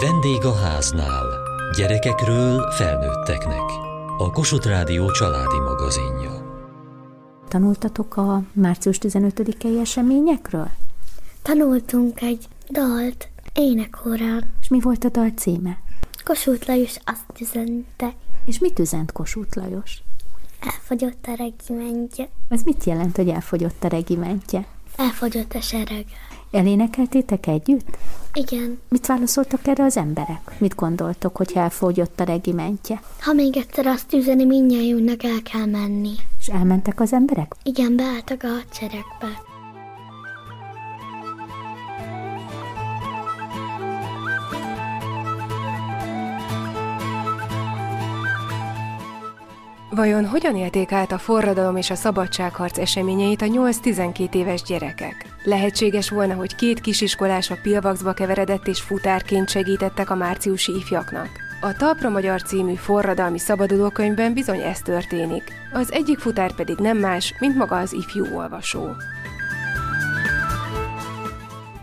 Vendég a háznál. Gyerekekről felnőtteknek. A Kossuth Rádió családi magazinja. Tanultatok a március 15-i eseményekről? Tanultunk egy dalt énekórán. És mi volt a dal címe? Kossuth Lajos azt üzente. És mit üzent Kossuth Lajos? Elfogyott a regimentje. Ez mit jelent, hogy elfogyott a regimentje? Elfogyott a sereg. Elénekeltétek együtt? Igen. Mit válaszoltak erre az emberek? Mit gondoltok, hogy elfogyott a regimentje? Ha még egyszer azt üzeni, mindjájunknak el kell menni. És elmentek az emberek? Igen, beálltak a hadseregbe. Vajon hogyan élték át a forradalom és a szabadságharc eseményeit a 8-12 éves gyerekek? Lehetséges volna, hogy két kisiskolás a pilvaxba keveredett és futárként segítettek a márciusi ifjaknak? A Talpra Magyar című forradalmi szabadulókönyvben bizony ez történik. Az egyik futár pedig nem más, mint maga az ifjú olvasó.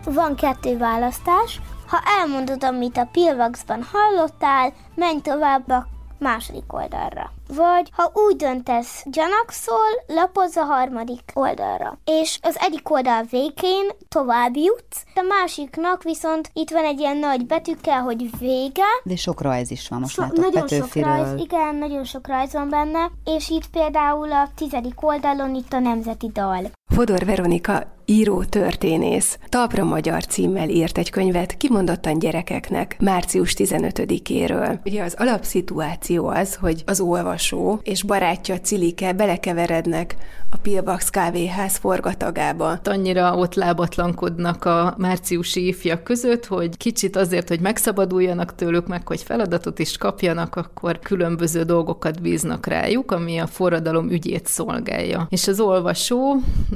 Van kettő választás. Ha elmondod, amit a Pilvaxban hallottál, menj tovább a második oldalra. Vagy ha úgy döntesz, gyanakszol, lapozz a harmadik oldalra. És az egyik oldal végén tovább jutsz, a másiknak viszont itt van egy ilyen nagy betűkkel, hogy vége. De sok rajz is van, most So, látok nagyon sok Petőfiről. rajz, igen, nagyon sok rajz van benne, és itt például a tizedik oldalon itt a nemzeti dal. Fodor Veronika író történész Talpra Magyar címmel írt egy könyvet kimondottan gyerekeknek március 15-éről. Ugye az alapszituáció az, hogy az olvasó és barátja Cilike belekeverednek a Pilvax kávéház forgatagába. annyira ott lábatlankodnak a márciusi ifjak között, hogy kicsit azért, hogy megszabaduljanak tőlük, meg hogy feladatot is kapjanak, akkor különböző dolgokat bíznak rájuk, ami a forradalom ügyét szolgálja. És az olvasó,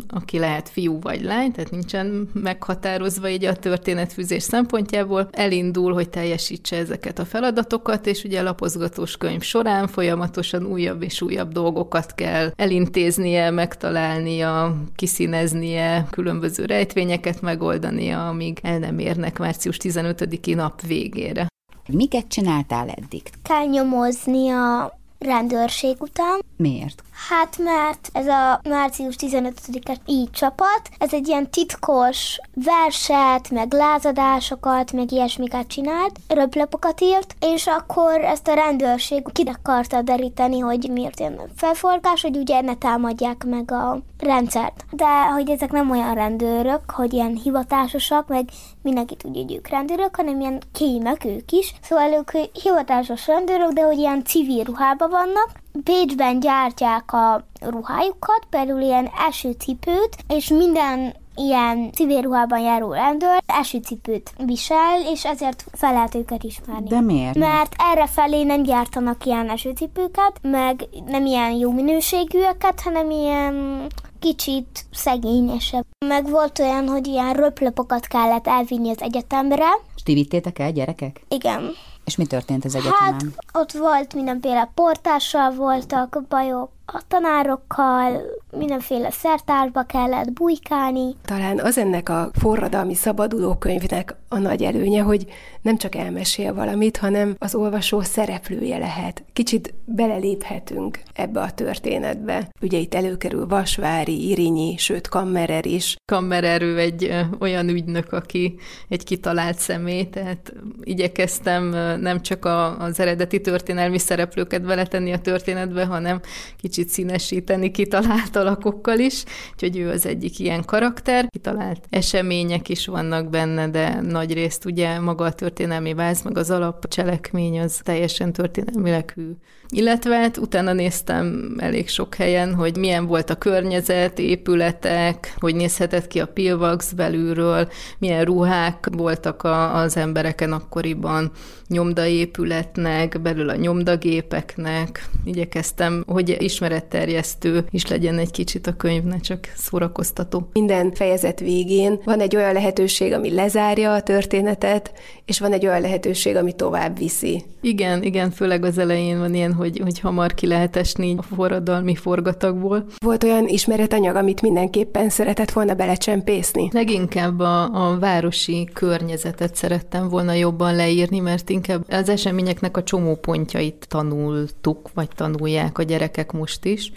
aki lehet fiú vagy lány, tehát nincsen meghatározva így a történetfűzés szempontjából, elindul, hogy teljesítse ezeket a feladatokat, és ugye a lapozgatós könyv során folyamatosan újabb és újabb dolgokat kell elintéznie, megtalálnia, kiszíneznie, különböző rejtvényeket megoldania, amíg el nem érnek március 15-i nap végére. Miket csináltál eddig? Kell nyomozni a rendőrség után, Miért? Hát mert ez a március 15-es így csapat, ez egy ilyen titkos verset, meg lázadásokat, meg ilyesmiket csinált, röplapokat írt, és akkor ezt a rendőrség ki akarta deríteni, hogy miért ilyen felforgás, hogy ugye ne támadják meg a rendszert. De hogy ezek nem olyan rendőrök, hogy ilyen hivatásosak, meg mindenki tudja, hogy ők rendőrök, hanem ilyen kémek ők is. Szóval ők hivatásos rendőrök, de hogy ilyen civil ruhában vannak, Bécsben gyártják a ruhájukat, például ilyen esőcipőt, és minden ilyen civil ruhában járó rendőr esőcipőt visel, és ezért fel lehet őket ismerni. De miért? Mert erre felé nem gyártanak ilyen esőcipőket, meg nem ilyen jó minőségűeket, hanem ilyen kicsit szegényesebb. Meg volt olyan, hogy ilyen röplapokat kellett elvinni az egyetemre. Ti vittétek el, gyerekek? Igen. És mi történt az Hát egyetemen? ott volt mindenféle portással voltak bajok, a tanárokkal, mindenféle szertárba kellett bujkálni. Talán az ennek a forradalmi szabadulókönyvnek a nagy előnye, hogy nem csak elmesél valamit, hanem az olvasó szereplője lehet. Kicsit beleléphetünk ebbe a történetbe. Ugye itt előkerül Vasvári, Irinyi, sőt Kammerer is. Kammererő egy ö, olyan ügynök, aki egy kitalált személy, tehát igyekeztem nem csak a, az eredeti történelmi szereplőket beletenni a történetbe, hanem kicsit színesíteni kitalált alakokkal is, úgyhogy ő az egyik ilyen karakter. Kitalált események is vannak benne, de nagy részt ugye maga a történelmi váz, meg az alapcselekmény az teljesen történelmileg hű. Illetve hát utána néztem elég sok helyen, hogy milyen volt a környezet, épületek, hogy nézhetett ki a Pilvax belülről, milyen ruhák voltak a, az embereken akkoriban, nyomdaépületnek, belül a nyomdagépeknek. Igyekeztem, hogy ismerjük ismeretterjesztő is legyen egy kicsit a könyv, ne csak szórakoztató. Minden fejezet végén van egy olyan lehetőség, ami lezárja a történetet, és van egy olyan lehetőség, ami tovább viszi. Igen, igen, főleg az elején van ilyen, hogy, hogy hamar ki lehet esni a forradalmi forgatagból. Volt olyan ismeretanyag, amit mindenképpen szeretett volna belecsempészni? Leginkább a, a városi környezetet szerettem volna jobban leírni, mert inkább az eseményeknek a csomópontjait tanultuk, vagy tanulják a gyerekek most is,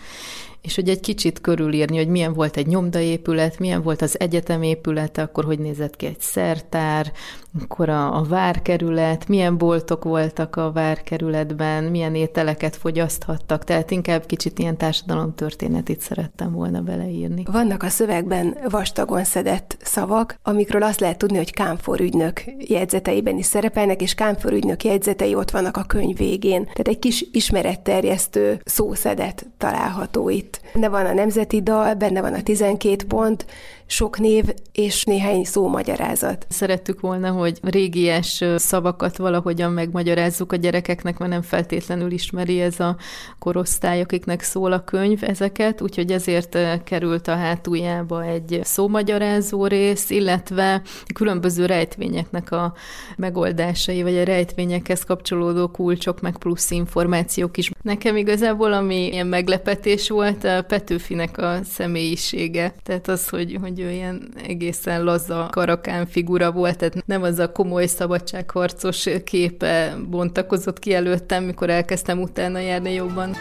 és hogy egy kicsit körülírni, hogy milyen volt egy nyomdaépület, milyen volt az egyetem épülete, akkor hogy nézett ki egy szertár, akkor a, a várkerület, milyen boltok voltak a várkerületben, milyen ételeket fogyaszthattak, tehát inkább kicsit ilyen társadalomtörténetit szerettem volna beleírni. Vannak a szövegben vastagon szedett szavak, amikről azt lehet tudni, hogy Kámfor ügynök jegyzeteiben is szerepelnek, és Kámfor ügynök jegyzetei ott vannak a könyv végén. Tehát egy kis ismeretterjesztő szószedet található itt. Benne van a nemzeti dal, benne van a 12 pont, sok név és néhány magyarázat. Szerettük volna, hogy régies szavakat valahogyan megmagyarázzuk a gyerekeknek, mert nem feltétlenül ismeri ez a korosztály, akiknek szól a könyv ezeket, úgyhogy ezért került a hátuljába egy szómagyarázó rész, illetve különböző rejtvényeknek a megoldásai, vagy a rejtvényekhez kapcsolódó kulcsok, meg plusz információk is. Nekem igazából, ami ilyen meglepetés volt, a Petőfinek a személyisége. Tehát az, hogy, hogy hogy ő ilyen egészen laza karakán figura volt, tehát nem az a komoly szabadságharcos képe bontakozott ki előttem, mikor elkezdtem utána járni jobban.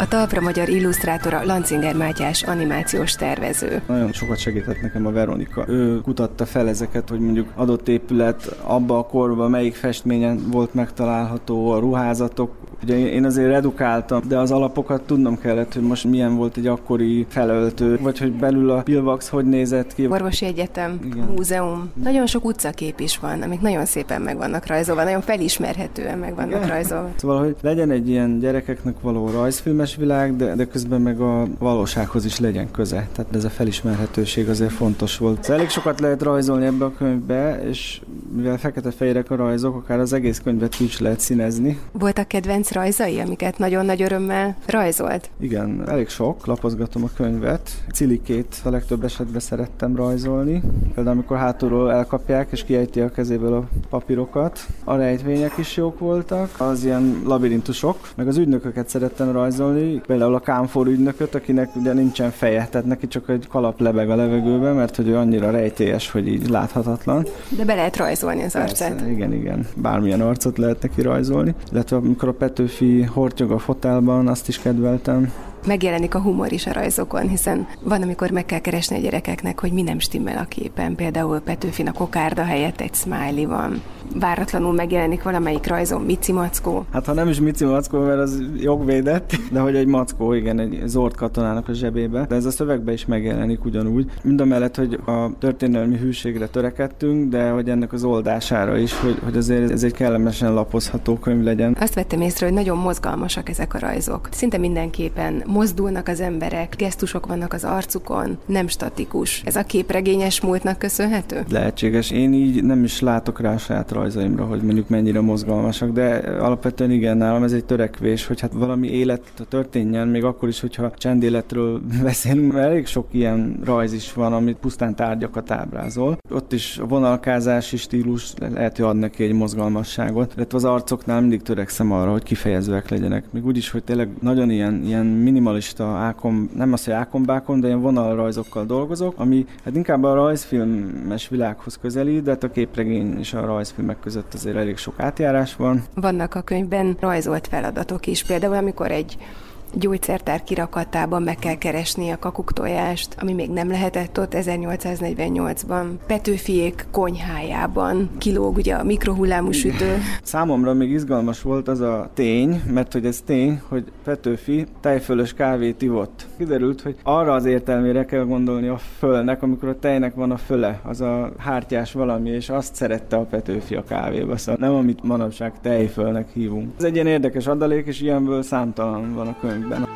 A Talpra Magyar illusztrátora Lancinger Mátyás animációs tervező. Nagyon sokat segített nekem a Veronika. Ő kutatta fel ezeket, hogy mondjuk adott épület abba a korban melyik festményen volt megtalálható, a ruházatok, Ugye én azért edukáltam, de az alapokat tudnom kellett, hogy most milyen volt egy akkori felöltő, vagy hogy belül a Pilvax hogy nézett ki. Orvosi Egyetem, Igen. múzeum. Nagyon sok utcakép is van, amik nagyon szépen meg vannak rajzolva, nagyon felismerhetően meg vannak Igen. rajzolva. Szóval, hogy legyen egy ilyen gyerekeknek való rajzfilmes világ, de, de közben meg a valósághoz is legyen köze. Tehát ez a felismerhetőség azért fontos volt. Szóval elég sokat lehet rajzolni ebbe a könyvbe, és mivel fekete-fehérek a rajzok, akár az egész könyvet ki is lehet színezni. Voltak kedvenc rajzai, amiket nagyon nagy örömmel rajzolt? Igen, elég sok, lapozgatom a könyvet. Cilikét a legtöbb esetben szerettem rajzolni. Például amikor hátulról elkapják és kiejti a kezéből a papírokat. A rejtvények is jók voltak, az ilyen labirintusok, meg az ügynököket szerettem rajzolni. Például a Kámfor ügynököt, akinek ugye nincsen feje, tehát neki csak egy kalap lebeg a levegőben, mert hogy ő annyira rejtélyes, hogy így láthatatlan. De be lehet rajzolni az arcát. Persze, igen, igen. Bármilyen arcot lehet neki rajzolni. Illetve amikor a Pető Petőfi hortyog a fotelban, azt is kedveltem. Megjelenik a humor is a rajzokon, hiszen van, amikor meg kell keresni a gyerekeknek, hogy mi nem stimmel a képen. Például Petőfin a kokárda helyett egy smiley van váratlanul megjelenik valamelyik rajzon Mici Mackó. Hát ha nem is Mici Mackó, mert az jogvédett, de hogy egy mackó, igen, egy zord katonának a zsebébe. De ez a szövegben is megjelenik ugyanúgy. Mind a mellett, hogy a történelmi hűségre törekedtünk, de hogy ennek az oldására is, hogy, hogy azért ez egy kellemesen lapozható könyv legyen. Azt vettem észre, hogy nagyon mozgalmasak ezek a rajzok. Szinte mindenképpen mozdulnak az emberek, gesztusok vannak az arcukon, nem statikus. Ez a képregényes múltnak köszönhető? Lehetséges. Én így nem is látok rá saját rajzaimra, hogy mondjuk mennyire mozgalmasak, de alapvetően igen, nálam ez egy törekvés, hogy hát valami élet történjen, még akkor is, hogyha csendéletről beszélünk, mert elég sok ilyen rajz is van, amit pusztán tárgyakat ábrázol. Ott is a vonalkázási stílus lehet, hogy ad neki egy mozgalmasságot, illetve az arcoknál mindig törekszem arra, hogy kifejezőek legyenek. Még úgy is, hogy tényleg nagyon ilyen, ilyen minimalista ákom, nem az, hogy ákombákon, de ilyen vonalrajzokkal dolgozok, ami hát inkább a rajzfilmes világhoz közeli, de hát a képregény és a rajzfilm filmek között azért elég sok átjárás van. Vannak a könyvben rajzolt feladatok is, például amikor egy gyógyszertár kirakatában meg kell keresni a kakuktojást, ami még nem lehetett ott 1848-ban. Petőfiék konyhájában kilóg ugye a mikrohullámú sütő. Számomra még izgalmas volt az a tény, mert hogy ez tény, hogy Petőfi tejfölös kávét ivott. Kiderült, hogy arra az értelmére kell gondolni a fölnek, amikor a tejnek van a föle, az a hártyás valami, és azt szerette a Petőfi a kávéba, szóval nem amit manapság tejfölnek hívunk. Ez egy ilyen érdekes adalék, és ilyenből számtalan van a könyv könyvben.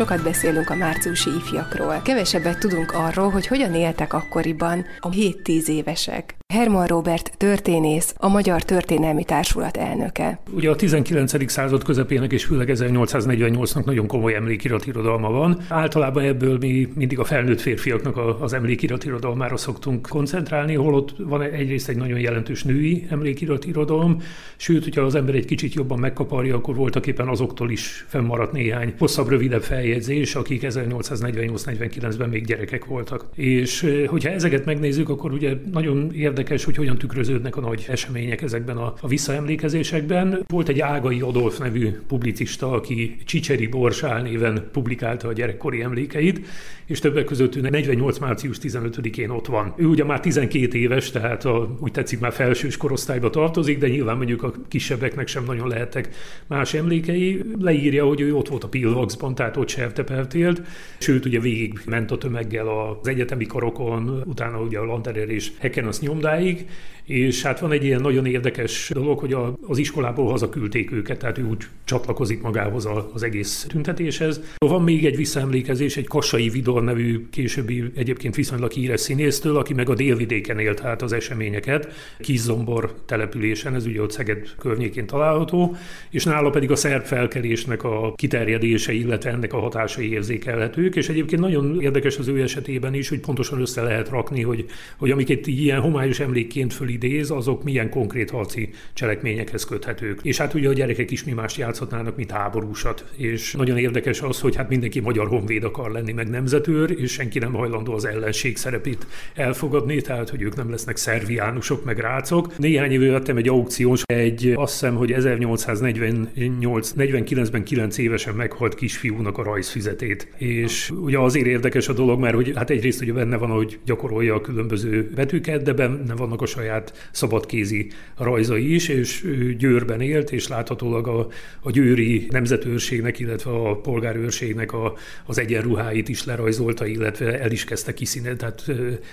Sokat beszélünk a márciusi ifjakról. Kevesebbet tudunk arról, hogy hogyan éltek akkoriban a 7-10 évesek. Herman Robert történész, a Magyar Történelmi Társulat elnöke. Ugye a 19. század közepének és főleg 1848-nak nagyon komoly emlékiratirodalma van. Általában ebből mi mindig a felnőtt férfiaknak az emlékiratirodalmára szoktunk koncentrálni, holott van egyrészt egy nagyon jelentős női emlékiratirodalom, sőt, hogyha az ember egy kicsit jobban megkaparja, akkor voltak éppen azoktól is fennmaradt néhány hosszabb, rövidebb feljegyzés, akik 1848-49-ben még gyerekek voltak. És hogyha ezeket megnézzük, akkor ugye nagyon érdekes, hogy hogyan tükröződnek a nagy események ezekben a, a visszaemlékezésekben. Volt egy Ágai Adolf nevű publicista, aki Csicseri Borsál néven publikálta a gyerekkori emlékeit, és többek között ő 48. március 15-én ott van. Ő ugye már 12 éves, tehát a, úgy tetszik már felsős korosztályba tartozik, de nyilván mondjuk a kisebbeknek sem nagyon lehettek más emlékei. Leírja, hogy ő ott volt a Pilvaxban, tehát ott sertepelt élt, sőt ugye végig ment a tömeggel az egyetemi karokon, utána ugye a Lanterer és Hekenasz nyomdáig, és hát van egy ilyen nagyon érdekes dolog, hogy a, az iskolából hazaküldték őket, tehát ő úgy csatlakozik magához az egész tüntetéshez. Van még egy visszaemlékezés, egy Kassai Vidor nevű későbbi egyébként viszonylag híres színésztől, aki meg a délvidéken élt hát az eseményeket, Kizombor településen, ez ugye ott Szeged környékén található, és nála pedig a szerb felkelésnek a kiterjedése, illetve ennek a hatásai érzékelhetők, és egyébként nagyon érdekes az ő esetében is, hogy pontosan össze lehet rakni, hogy, hogy amiket ilyen homályos emlékként fölé idéz, azok milyen konkrét harci cselekményekhez köthetők. És hát ugye a gyerekek is mi más játszhatnának, mint háborúsat. És nagyon érdekes az, hogy hát mindenki magyar honvéd akar lenni, meg nemzetőr, és senki nem hajlandó az ellenség szerepét elfogadni, tehát hogy ők nem lesznek szerviánusok, meg rácok. Néhány éve vettem egy aukción, egy azt hiszem, hogy 1848-49-ben 9 évesen meghalt kisfiúnak a rajzfizetét. És ugye azért érdekes a dolog, mert hogy hát egyrészt ugye benne van, hogy gyakorolja a különböző betűket, de benne vannak a saját szabadkézi rajzai is, és Győrben élt, és láthatólag a, a győri nemzetőrségnek, illetve a polgárőrségnek a, az egyenruháit is lerajzolta, illetve el is kezdte kiszínezni, tehát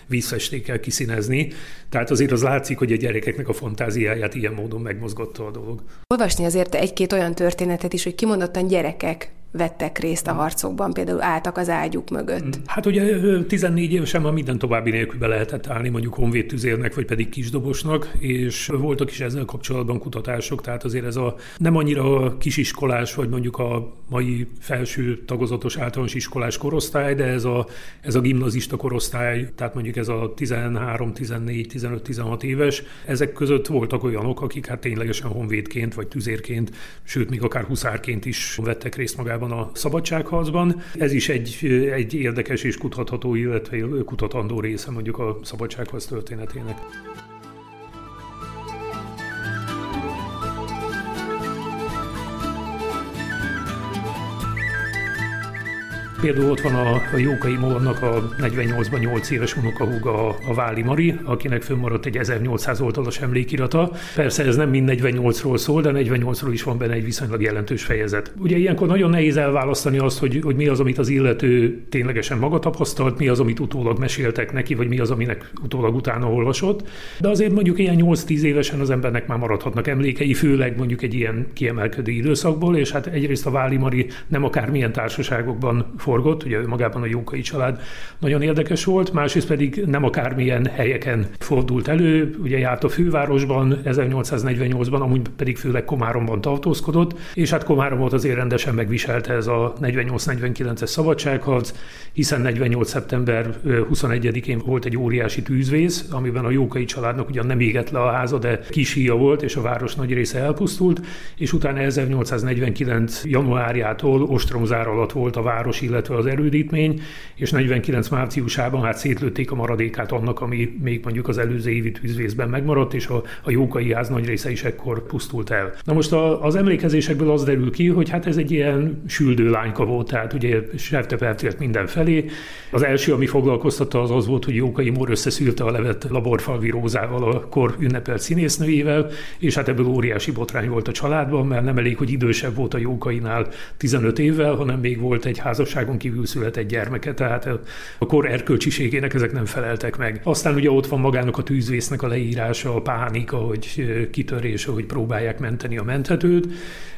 vízfestékkel kiszínezni. Tehát azért az látszik, hogy a gyerekeknek a fantáziáját ilyen módon megmozgatta a dolog. Olvasni azért egy-két olyan történetet is, hogy kimondottan gyerekek vettek részt a harcokban, például álltak az ágyuk mögött. Mm. Hát ugye 14 évesen már minden további nélkül be lehetett állni, mondjuk honvédtüzérnek, vagy pedig kisdobosnak, és voltak is ezzel kapcsolatban kutatások, tehát azért ez a nem annyira kisiskolás, vagy mondjuk a mai felső tagozatos általános iskolás korosztály, de ez a, ez a gimnazista korosztály, tehát mondjuk ez a 13, 14, 15, 16 éves, ezek között voltak olyanok, akik hát ténylegesen honvédként, vagy tüzérként, sőt, még akár huszárként is vettek részt magában magában a szabadságharcban. Ez is egy, egy érdekes és kutatható, illetve kutatandó része mondjuk a szabadságharc történetének. Például ott van a, a Jókai Mornak a 48-ban 8 éves unokahúga, a Váli Mari, akinek fönnmaradt egy 1800 oldalas emlékirata. Persze ez nem mind 48-ról szól, de 48-ról is van benne egy viszonylag jelentős fejezet. Ugye ilyenkor nagyon nehéz elválasztani azt, hogy, hogy mi az, amit az illető ténylegesen maga tapasztalt, mi az, amit utólag meséltek neki, vagy mi az, aminek utólag utána olvasott. De azért mondjuk ilyen 8-10 évesen az embernek már maradhatnak emlékei, főleg mondjuk egy ilyen kiemelkedő időszakból, és hát egyrészt a Váli Mari nem akármilyen társaságokban forgott, ugye magában a Jókai család nagyon érdekes volt, másrészt pedig nem akármilyen helyeken fordult elő, ugye járt a fővárosban 1848-ban, amúgy pedig főleg Komáromban tartózkodott, és hát Komáromot azért rendesen megviselte ez a 48-49-es szabadságharc, hiszen 48. szeptember 21-én volt egy óriási tűzvész, amiben a Jókai családnak ugyan nem égett le a háza, de kis híja volt, és a város nagy része elpusztult, és utána 1849. januárjától ostromzár alatt volt a város, illetve illetve az erődítmény, és 49 márciusában hát szétlőtték a maradékát annak, ami még mondjuk az előző évi tűzvészben megmaradt, és a, a Jókai ház nagy része is ekkor pusztult el. Na most a, az emlékezésekből az derül ki, hogy hát ez egy ilyen süldő lányka volt, tehát ugye sertepelt mindenfelé. Az első, ami foglalkoztatta, az az volt, hogy Jókai Mór összeszűrte a levet Laborfalvi Rózával, a kor ünnepelt színésznőjével, és hát ebből óriási botrány volt a családban, mert nem elég, hogy idősebb volt a Jókainál 15 évvel, hanem még volt egy házasság házasságon kívül született gyermeke, tehát a kor erkölcsiségének ezek nem feleltek meg. Aztán ugye ott van magának a tűzvésznek a leírása, a pánika, hogy kitörése, hogy próbálják menteni a menthetőt.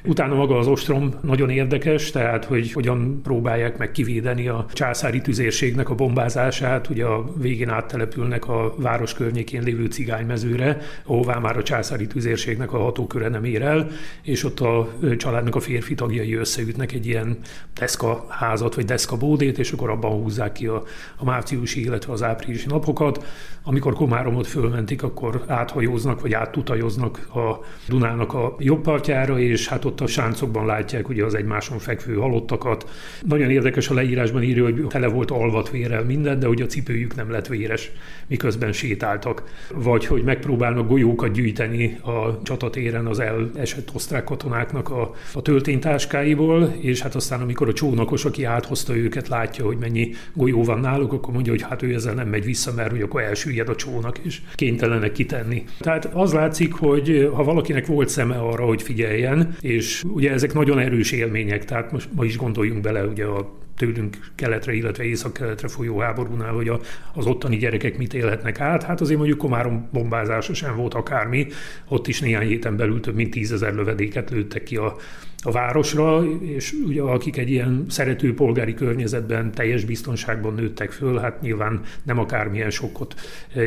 Utána maga az ostrom nagyon érdekes, tehát hogy hogyan próbálják meg kivédeni a császári tüzérségnek a bombázását. Ugye a végén áttelepülnek a város környékén lévő cigánymezőre, ahová már a császári tüzérségnek a hatóköre nem ér el, és ott a családnak a férfi tagjai összeütnek egy ilyen deszka házat, vagy deszka bódét, és akkor abban húzzák ki a, a márciusi, illetve az áprilisi napokat. Amikor Komáromot fölmentik, akkor áthajóznak, vagy áttutajoznak a Dunának a jobb partjára, és hát ott a sáncokban látják ugye az egymáson fekvő halottakat. Nagyon érdekes a leírásban írja, hogy tele volt alvat vérrel minden, de hogy a cipőjük nem lett véres, miközben sétáltak. Vagy hogy megpróbálnak golyókat gyűjteni a csatatéren az elesett osztrák katonáknak a, a tölténytáskáiból, és hát aztán amikor a csónakos, aki áthozta őket, látja, hogy mennyi golyó van náluk, akkor mondja, hogy hát ő ezzel nem megy vissza, mert hogy akkor elsüllyed a csónak, és kénytelenek kitenni. Tehát az látszik, hogy ha valakinek volt szeme arra, hogy figyeljen, és ugye ezek nagyon erős élmények, tehát most ma is gondoljunk bele ugye a tőlünk keletre, illetve észak-keletre folyó háborúnál, hogy a, az ottani gyerekek mit élhetnek át. Hát azért mondjuk Komárom bombázása sem volt akármi, ott is néhány héten belül több mint tízezer lövedéket lőttek ki a, a városra, és ugye akik egy ilyen szerető polgári környezetben teljes biztonságban nőttek föl, hát nyilván nem akármilyen sokkot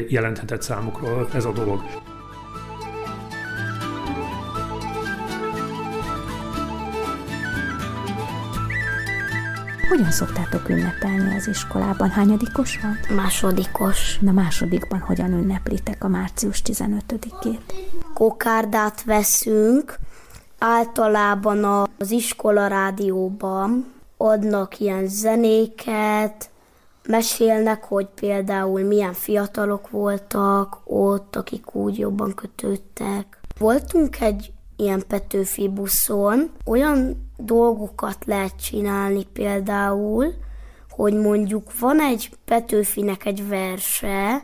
jelenthetett számukra ez a dolog. Hogyan szoktátok ünnepelni az iskolában? Hányadikos van? Másodikos. Na másodikban hogyan ünneplitek a március 15-ét? Kokárdát veszünk, általában az iskola rádióban adnak ilyen zenéket, mesélnek, hogy például milyen fiatalok voltak ott, akik úgy jobban kötődtek. Voltunk egy ilyen Petőfi buszon, olyan dolgokat lehet csinálni például, hogy mondjuk van egy Petőfinek egy verse,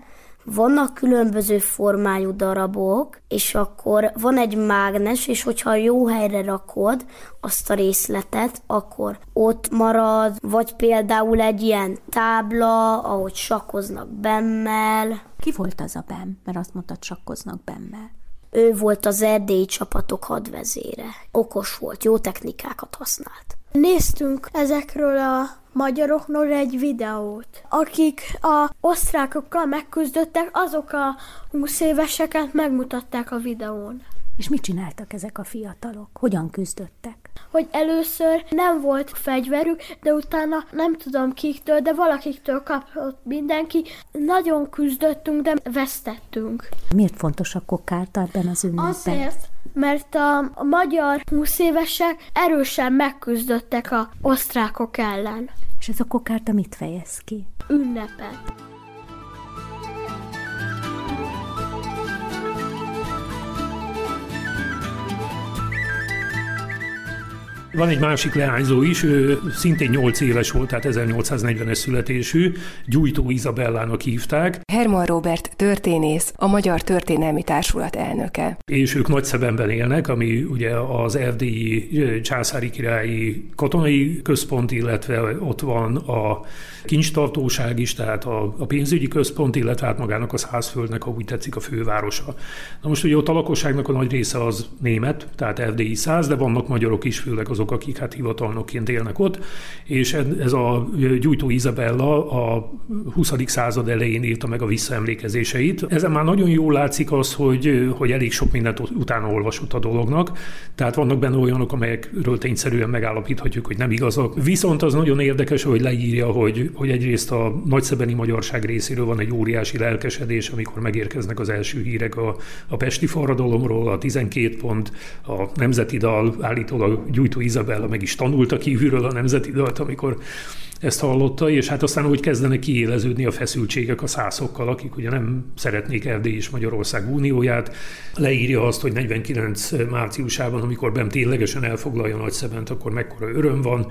vannak különböző formájú darabok, és akkor van egy mágnes, és hogyha jó helyre rakod azt a részletet, akkor ott marad, vagy például egy ilyen tábla, ahogy sakkoznak bemmel. Ki volt az a Bem? Mert azt mondtad, sakkoznak Bemmel. Ő volt az erdélyi csapatok hadvezére. Okos volt, jó technikákat használt. Néztünk ezekről a magyarokról egy videót. Akik a osztrákokkal megküzdöttek, azok a 20 éveseket megmutatták a videón. És mit csináltak ezek a fiatalok? Hogyan küzdöttek? Hogy először nem volt fegyverük, de utána nem tudom kiktől, de valakiktől kapott mindenki. Nagyon küzdöttünk, de vesztettünk. Miért fontos a kokárta ebben az ünnepben? Azért, mert a, a magyar 20 évesek erősen megküzdöttek a osztrákok ellen. És ez a kokárta mit fejez ki? Ünnepet. Van egy másik leányzó is, ő szintén 8 éves volt, tehát 1840-es születésű, Gyújtó Izabellának hívták. Herman Robert történész, a Magyar Történelmi Társulat elnöke. És ők Nagyszebenben élnek, ami ugye az erdélyi császári királyi katonai központ, illetve ott van a kincstartóság is, tehát a, a pénzügyi központ, illetve hát magának a százföldnek, ha úgy tetszik, a fővárosa. Na most ugye ott a lakosságnak a nagy része az német, tehát erdélyi száz, de vannak magyarok is, főleg azok, akik hát hivatalnokként élnek ott, és ez a Gyújtó Izabella a 20. század elején írta meg a visszaemlékezéseit. Ezen már nagyon jól látszik az, hogy, hogy elég sok mindent utána olvasott a dolognak, tehát vannak benne olyanok, amelyekről tényszerűen megállapíthatjuk, hogy nem igazak. Viszont az nagyon érdekes, hogy leírja, hogy hogy egyrészt a nagyszebeni magyarság részéről van egy óriási lelkesedés, amikor megérkeznek az első hírek a, a Pesti forradalomról, a 12 pont, a Nemzeti Dal, állítólag Gyújtó Izabella meg is tanulta kívülről a Nemzeti Dalt, amikor ezt hallotta, és hát aztán úgy kezdenek kiéleződni a feszültségek a szászokkal, akik ugye nem szeretnék Erdély és Magyarország unióját. Leírja azt, hogy 49 márciusában, amikor Bem ténylegesen elfoglalja Nagyszebent, akkor mekkora öröm van,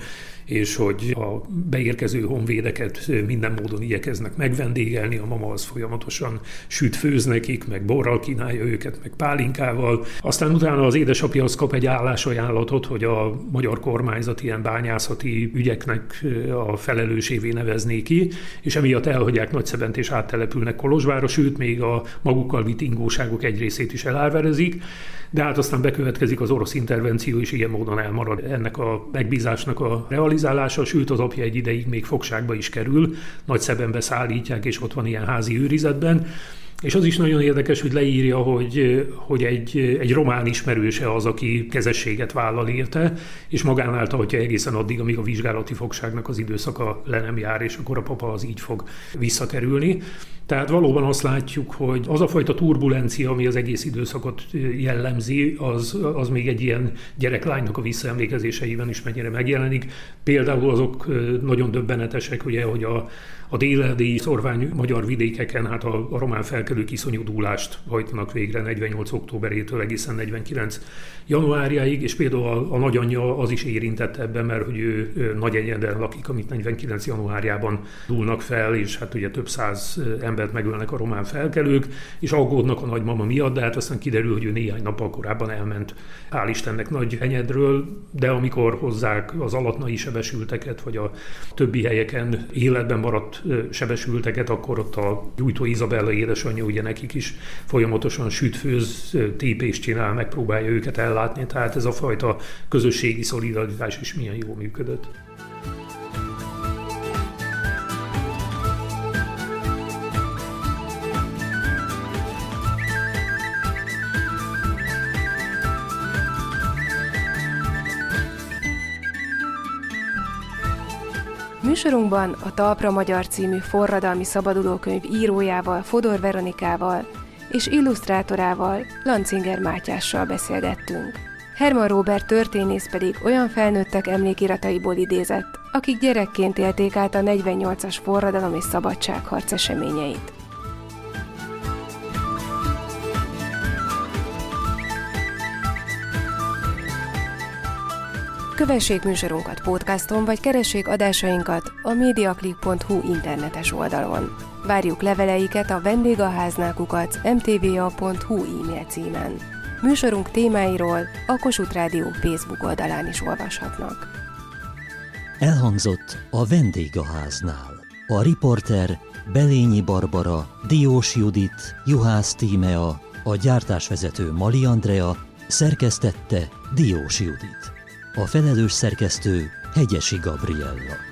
és hogy a beérkező honvédeket minden módon igyekeznek megvendégelni, a mama az folyamatosan süt, főz nekik, meg borral kínálja őket, meg pálinkával. Aztán utána az édesapja az kap egy állásajánlatot, hogy a magyar kormányzat ilyen bányászati ügyeknek a felelősévé nevezné ki, és emiatt elhagyják Nagyszebent és áttelepülnek Kolozsvára, sőt még a magukkal vitt ingóságok egy részét is elárverezik, de hát aztán bekövetkezik az orosz intervenció, és ilyen módon elmarad ennek a megbízásnak a realizálása, sőt az apja egy ideig még fogságba is kerül, Nagyszebenbe szállítják, és ott van ilyen házi őrizetben, és az is nagyon érdekes, hogy leírja, hogy, hogy egy, egy román ismerőse az, aki kezességet vállal érte, és magánál tartja egészen addig, amíg a vizsgálati fogságnak az időszaka le nem jár, és akkor a papa az így fog visszakerülni. Tehát valóban azt látjuk, hogy az a fajta turbulencia, ami az egész időszakot jellemzi, az, az még egy ilyen gyereklánynak a visszaemlékezéseiben is mennyire megjelenik. Például azok nagyon döbbenetesek, ugye, hogy a, a déledi szorvány magyar vidékeken hát a, a román felkelők iszonyú dúlást hajtanak végre 48. októberétől egészen 49 januárjáig, és például a, a nagyanyja az is érintett ebben, mert hogy ő, ő nagy egyeden lakik, amit 49. januárjában dúlnak fel, és hát ugye több száz embert megölnek a román felkelők, és aggódnak a nagymama miatt, de hát aztán kiderül, hogy ő néhány nappal korábban elment, hál' Istennek nagy enyedről, de amikor hozzák az alatnai sebesülteket, vagy a többi helyeken életben maradt sebesülteket, akkor ott a gyújtó Izabella édesanyja, ugye nekik is folyamatosan sütfőz, tépést csinál, megpróbálja őket ellátni, tehát ez a fajta közösségi szolidaritás is milyen jól működött. Műsorunkban a Talpra Magyar című forradalmi szabadulókönyv írójával, Fodor Veronikával és illusztrátorával, Lancinger Mátyással beszélgettünk. Herman Robert történész pedig olyan felnőttek emlékirataiból idézett, akik gyerekként élték át a 48-as forradalom és szabadságharc eseményeit. Kövessék műsorunkat podcaston, vagy keressék adásainkat a mediaclick.hu internetes oldalon. Várjuk leveleiket a vendégaháznákukat mtva.hu e-mail címen. Műsorunk témáiról a Kossuth Rádió Facebook oldalán is olvashatnak. Elhangzott a vendégháznál. A riporter Belényi Barbara, Diós Judit, Juhász Tímea, a gyártásvezető Mali Andrea, szerkesztette Diós Judit. A felelős szerkesztő Hegyesi Gabriella.